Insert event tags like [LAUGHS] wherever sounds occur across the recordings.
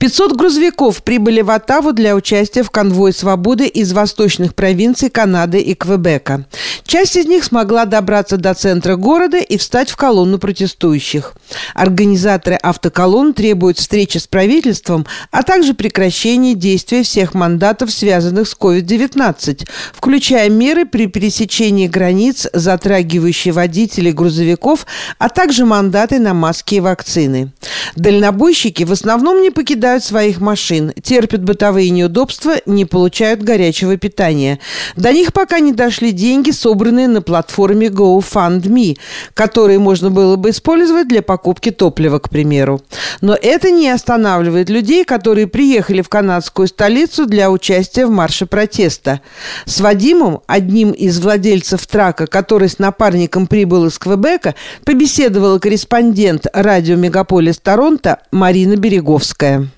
500 грузовиков прибыли в Оттаву для участия в конвое свободы из восточных провинций Канады и Квебека. Часть из них смогла добраться до центра города и встать в колонну протестующих. Организаторы автоколонн требуют встречи с правительством, а также прекращения действия всех мандатов, связанных с COVID-19, включая меры при пересечении границ, затрагивающие водителей грузовиков, а также мандаты на маски и вакцины. Дальнобойщики в основном не покидают покидают своих машин, терпят бытовые неудобства, не получают горячего питания. До них пока не дошли деньги, собранные на платформе GoFundMe, которые можно было бы использовать для покупки топлива, к примеру. Но это не останавливает людей, которые приехали в канадскую столицу для участия в марше протеста. С Вадимом, одним из владельцев трака, который с напарником прибыл из Квебека, побеседовала корреспондент радио «Мегаполис Торонто» Марина Береговская.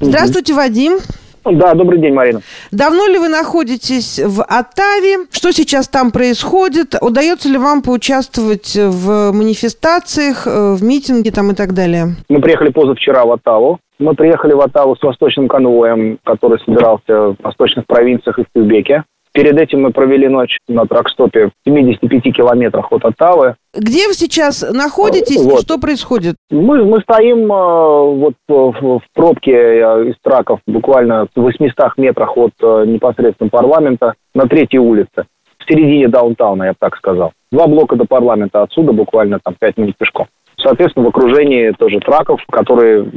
Здравствуйте, Вадим. Да, добрый день, Марина. Давно ли вы находитесь в Оттаве? Что сейчас там происходит? Удается ли вам поучаствовать в манифестациях, э, в митинге там и так далее? Мы приехали позавчера в Оттаву. Мы приехали в Оттаву с восточным конвоем, который собирался в восточных провинциях и в Кюбеке. Перед этим мы провели ночь на тракстопе в 75 километрах от Оттавы. Где вы сейчас находитесь вот. и что происходит? Мы, мы стоим э, вот в, в пробке э, из траков буквально в 800 метрах от э, непосредственно парламента на третьей улице. В середине даунтауна, я бы так сказал. Два блока до парламента отсюда буквально там 5 минут пешком. Соответственно, в окружении тоже траков, которые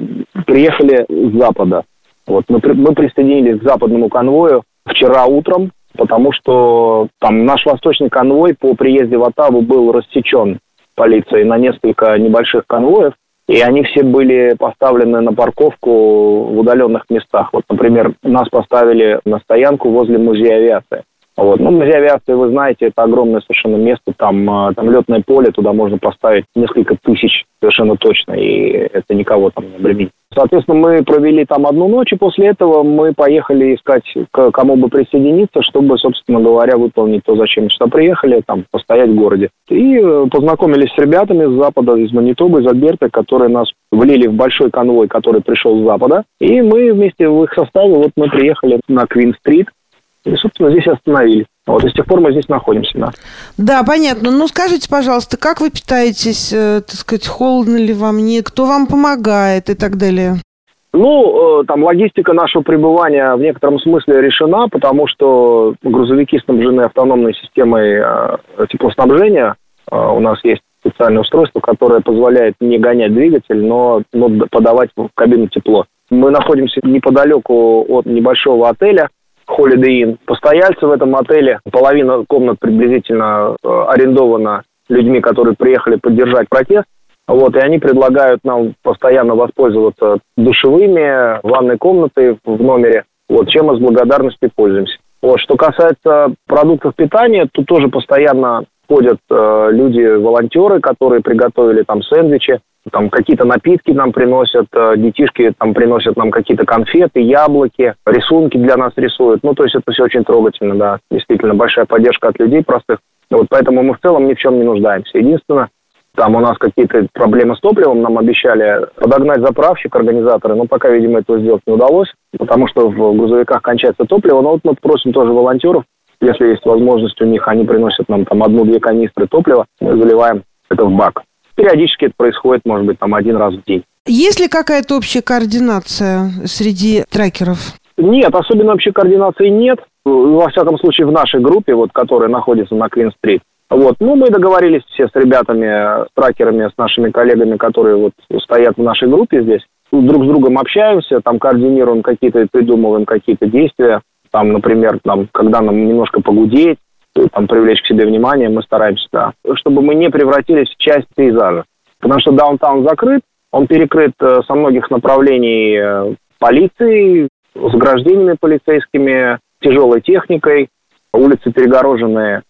приехали с запада. Вот мы, мы присоединились к западному конвою вчера утром потому что там наш восточный конвой по приезде в Оттаву был рассечен полицией на несколько небольших конвоев, и они все были поставлены на парковку в удаленных местах. Вот, например, нас поставили на стоянку возле музея авиации. Вот. Ну, музей авиации, вы знаете, это огромное совершенно место, там, а, там летное поле, туда можно поставить несколько тысяч совершенно точно, и это никого там не обременит. Соответственно, мы провели там одну ночь, и после этого мы поехали искать, к кому бы присоединиться, чтобы, собственно говоря, выполнить то, зачем мы сюда приехали, там, постоять в городе. И э, познакомились с ребятами с запада, из Манитобы, из Альберта, которые нас влили в большой конвой, который пришел с запада. И мы вместе в их составе, вот мы приехали на Квин-стрит, и, собственно, здесь остановились. Вот, и с тех пор мы здесь находимся, да. Да, понятно. Ну, скажите, пожалуйста, как вы питаетесь, э, так сказать, холодно ли вам, нет, кто вам помогает и так далее? Ну, э, там логистика нашего пребывания в некотором смысле решена, потому что грузовики снабжены автономной системой э, теплоснабжения. У нас есть специальное устройство, которое позволяет не гонять двигатель, но, но подавать в кабину тепло. Мы находимся неподалеку от небольшого отеля, Holiday Inn. Постояльцы в этом отеле, половина комнат приблизительно э, арендована людьми, которые приехали поддержать протест. Вот, и они предлагают нам постоянно воспользоваться душевыми, ванной комнатой в номере, вот, чем мы с благодарностью пользуемся. Вот, что касается продуктов питания, тут тоже постоянно ходят э, люди, волонтеры, которые приготовили там сэндвичи, там какие-то напитки нам приносят, э, детишки там приносят нам какие-то конфеты, яблоки, рисунки для нас рисуют. Ну, то есть это все очень трогательно, да. Действительно, большая поддержка от людей простых. Вот поэтому мы в целом ни в чем не нуждаемся. Единственное, там у нас какие-то проблемы с топливом, нам обещали подогнать заправщик, организаторы, но пока, видимо, этого сделать не удалось, потому что в грузовиках кончается топливо. Но вот мы просим тоже волонтеров, если есть возможность у них, они приносят нам там одну-две канистры топлива, мы заливаем это в бак. Периодически это происходит, может быть, там один раз в день. Есть ли какая-то общая координация среди трекеров? Нет, особенно общей координации нет. Во всяком случае, в нашей группе, вот, которая находится на Квин-стрит. Вот. Ну, мы договорились все с ребятами, с трекерами, с нашими коллегами, которые вот стоят в нашей группе здесь. Друг с другом общаемся, там координируем какие-то, придумываем какие-то действия. Там, например, там, когда нам немножко погудеть, там, привлечь к себе внимание, мы стараемся, да, чтобы мы не превратились в часть пейзажа. Потому что даунтаун закрыт, он перекрыт э, со многих направлений э, полицией, заграждениями полицейскими, тяжелой техникой, улицы перегорожены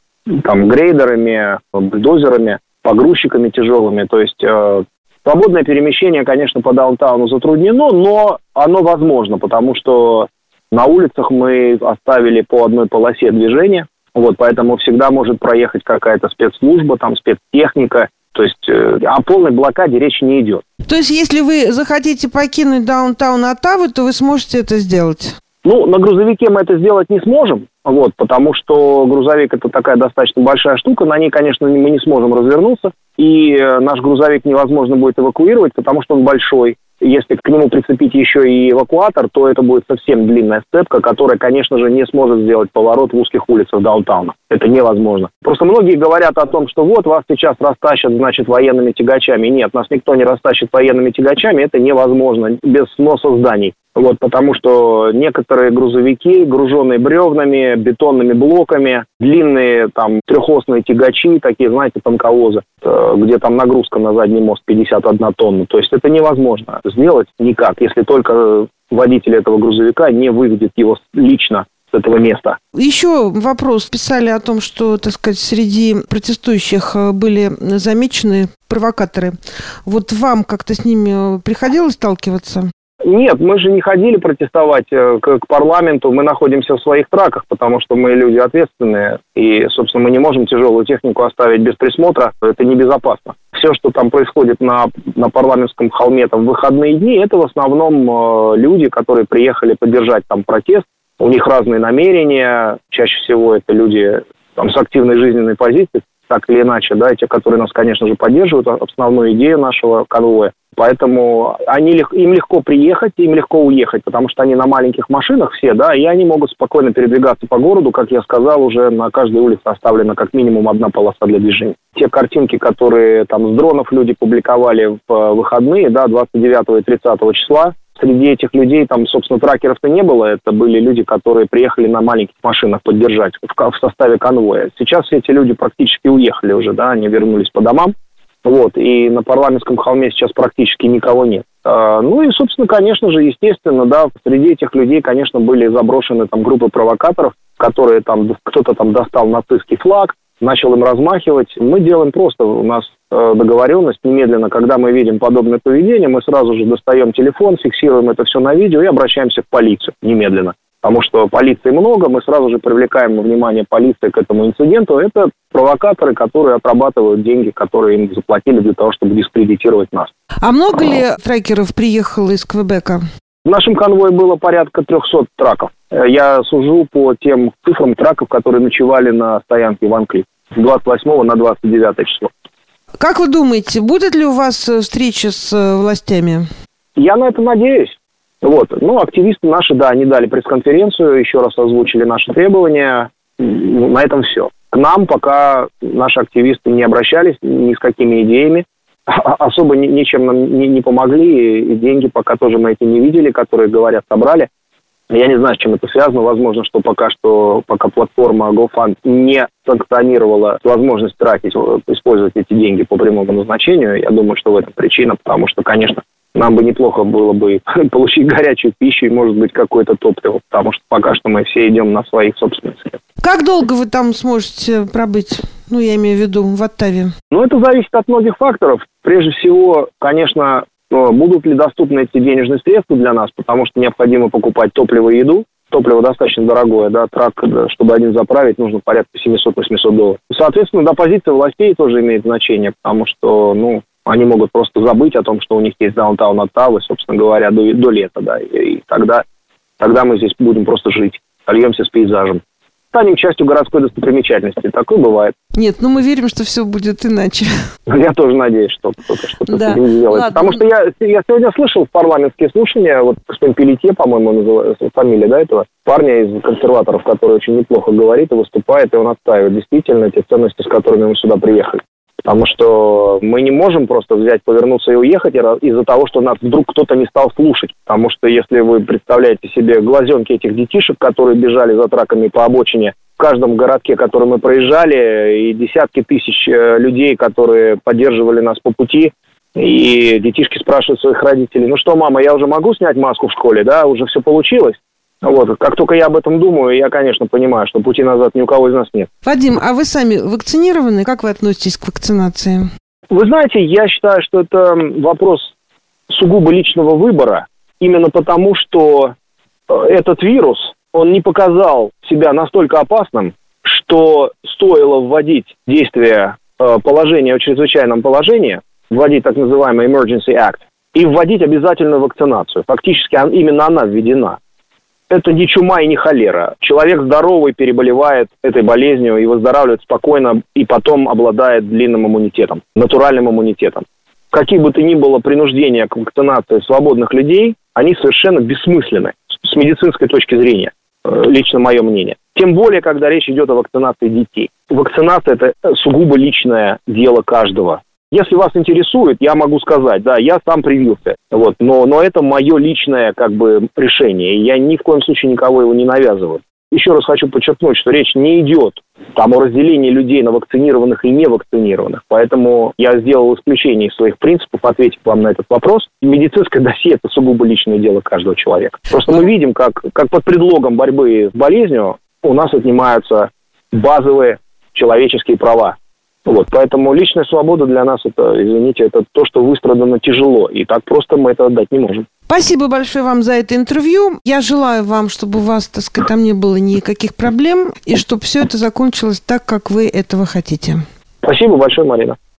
там грейдерами, бульдозерами, погрузчиками тяжелыми. То есть э, свободное перемещение, конечно, по даунтауну затруднено, но оно возможно, потому что на улицах мы оставили по одной полосе движения, вот, поэтому всегда может проехать какая-то спецслужба, там, спецтехника То есть э, о полной блокаде речи не идет. То есть если вы захотите покинуть даунтаун Оттавы, то вы сможете это сделать? Ну, на грузовике мы это сделать не сможем, вот, потому что грузовик это такая достаточно большая штука, на ней, конечно, мы не сможем развернуться, и э, наш грузовик невозможно будет эвакуировать, потому что он большой. Если к нему прицепить еще и эвакуатор, то это будет совсем длинная сцепка, которая, конечно же, не сможет сделать поворот в узких улицах даунтауна. Это невозможно. Просто многие говорят о том, что вот вас сейчас растащат, значит, военными тягачами. Нет, нас никто не растащит военными тягачами, это невозможно без сноса зданий. Вот, потому что некоторые грузовики, груженные бревнами, бетонными блоками, длинные там трехосные тягачи, такие, знаете, танковозы, э, где там нагрузка на задний мост 51 тонна. То есть это невозможно сделать никак, если только водитель этого грузовика не выведет его лично с этого места. Еще вопрос. Писали о том, что, так сказать, среди протестующих э, были замечены провокаторы. Вот вам как-то с ними приходилось сталкиваться? Нет, мы же не ходили протестовать э, к, к парламенту, мы находимся в своих траках, потому что мы люди ответственные, и, собственно, мы не можем тяжелую технику оставить без присмотра, это небезопасно. Все, что там происходит на, на парламентском холме там, в выходные дни, это в основном э, люди, которые приехали поддержать там протест, у них разные намерения, чаще всего это люди там, с активной жизненной позицией, так или иначе, да, те, которые нас, конечно же, поддерживают, основную идею нашего конвоя. Поэтому они, им легко приехать, им легко уехать, потому что они на маленьких машинах все, да, и они могут спокойно передвигаться по городу, как я сказал, уже на каждой улице оставлена как минимум одна полоса для движения. Те картинки, которые там с дронов люди публиковали в э, выходные, да, 29 и 30 числа, среди этих людей там, собственно, тракеров-то не было. Это были люди, которые приехали на маленьких машинах поддержать в, в составе конвоя. Сейчас все эти люди практически уехали уже, да, они вернулись по домам. Вот, и на парламентском холме сейчас практически никого нет. А, ну и, собственно, конечно же, естественно, да, среди этих людей, конечно, были заброшены там группы провокаторов, которые там, кто-то там достал нацистский флаг, начал им размахивать. Мы делаем просто, у нас договоренность немедленно, когда мы видим подобное поведение, мы сразу же достаем телефон, фиксируем это все на видео и обращаемся в полицию немедленно потому что полиции много, мы сразу же привлекаем внимание полиции к этому инциденту. Это провокаторы, которые отрабатывают деньги, которые им заплатили для того, чтобы дискредитировать нас. А много ли трекеров приехало из Квебека? В нашем конвое было порядка 300 траков. Я сужу по тем цифрам траков, которые ночевали на стоянке Ван Клип с 28 на 29 число. Как вы думаете, будет ли у вас встреча с э, властями? Я на это надеюсь. Вот. Ну, активисты наши, да, они дали пресс-конференцию, еще раз озвучили наши требования. На этом все. К нам пока наши активисты не обращались ни с какими идеями. Особо ничем нам не помогли, и деньги пока тоже мы эти не видели, которые, говорят, собрали. Я не знаю, с чем это связано. Возможно, что пока что, пока платформа GoFund не санкционировала возможность тратить, использовать эти деньги по прямому назначению, я думаю, что в этом причина, потому что, конечно, нам бы неплохо было бы [LAUGHS] получить горячую пищу и, может быть, какой-то топливо, потому что пока что мы все идем на своих собственных средствах. Как долго вы там сможете пробыть? Ну, я имею в виду в Оттаве. Ну, это зависит от многих факторов. Прежде всего, конечно, будут ли доступны эти денежные средства для нас, потому что необходимо покупать топливо и еду. Топливо достаточно дорогое, да, трак, чтобы один заправить, нужно порядка 700-800 долларов. Соответственно, да, позиция властей тоже имеет значение, потому что, ну, они могут просто забыть о том, что у них есть даунтаун Оттавы, собственно говоря, до, до лета, да, и, и тогда, тогда мы здесь будем просто жить, сольемся с пейзажем. Станем частью городской достопримечательности. Такое бывает. Нет, ну мы верим, что все будет иначе. Я тоже надеюсь, что кто-то что-то да. с этим сделает. Ладно. Потому что я, я сегодня слышал в парламентские слушания, вот господин Пелетье, по-моему, называется фамилия, да, этого парня из консерваторов, который очень неплохо говорит и выступает, и он отстаивает действительно те ценности, с которыми мы сюда приехали. Потому что мы не можем просто взять, повернуться и уехать из-за того, что нас вдруг кто-то не стал слушать. Потому что если вы представляете себе глазенки этих детишек, которые бежали за траками по обочине, в каждом городке, который мы проезжали, и десятки тысяч э, людей, которые поддерживали нас по пути, и детишки спрашивают своих родителей, ну что, мама, я уже могу снять маску в школе, да, уже все получилось? Вот, как только я об этом думаю, я, конечно, понимаю, что пути назад ни у кого из нас нет. Вадим, а вы сами вакцинированы? Как вы относитесь к вакцинации? Вы знаете, я считаю, что это вопрос сугубо личного выбора, именно потому, что э, этот вирус, он не показал себя настолько опасным, что стоило вводить действие э, положение о чрезвычайном положении, вводить так называемый Emergency Act, и вводить обязательную вакцинацию. Фактически именно она введена. Это не чума и не холера. Человек здоровый переболевает этой болезнью и выздоравливает спокойно, и потом обладает длинным иммунитетом, натуральным иммунитетом. Какие бы то ни было принуждения к вакцинации свободных людей, они совершенно бессмысленны с медицинской точки зрения, э, лично мое мнение. Тем более, когда речь идет о вакцинации детей. Вакцинация – это сугубо личное дело каждого. Если вас интересует, я могу сказать, да, я сам привился, вот, но, но это мое личное, как бы, решение, и я ни в коем случае никого его не навязываю. Еще раз хочу подчеркнуть, что речь не идет там о разделении людей на вакцинированных и невакцинированных. Поэтому я сделал исключение из своих принципов, ответив вам на этот вопрос. Медицинское [LAUGHS] досье – это сугубо личное дело каждого человека. Просто мы видим, как, как под предлогом борьбы с болезнью у нас отнимаются базовые человеческие права. Вот, поэтому личная свобода для нас это, извините, это то, что выстрадано тяжело, и так просто мы это отдать не можем. Спасибо большое вам за это интервью. Я желаю вам, чтобы у вас, так сказать, там не было никаких проблем, и чтобы все это закончилось так, как вы этого хотите. Спасибо большое, Марина.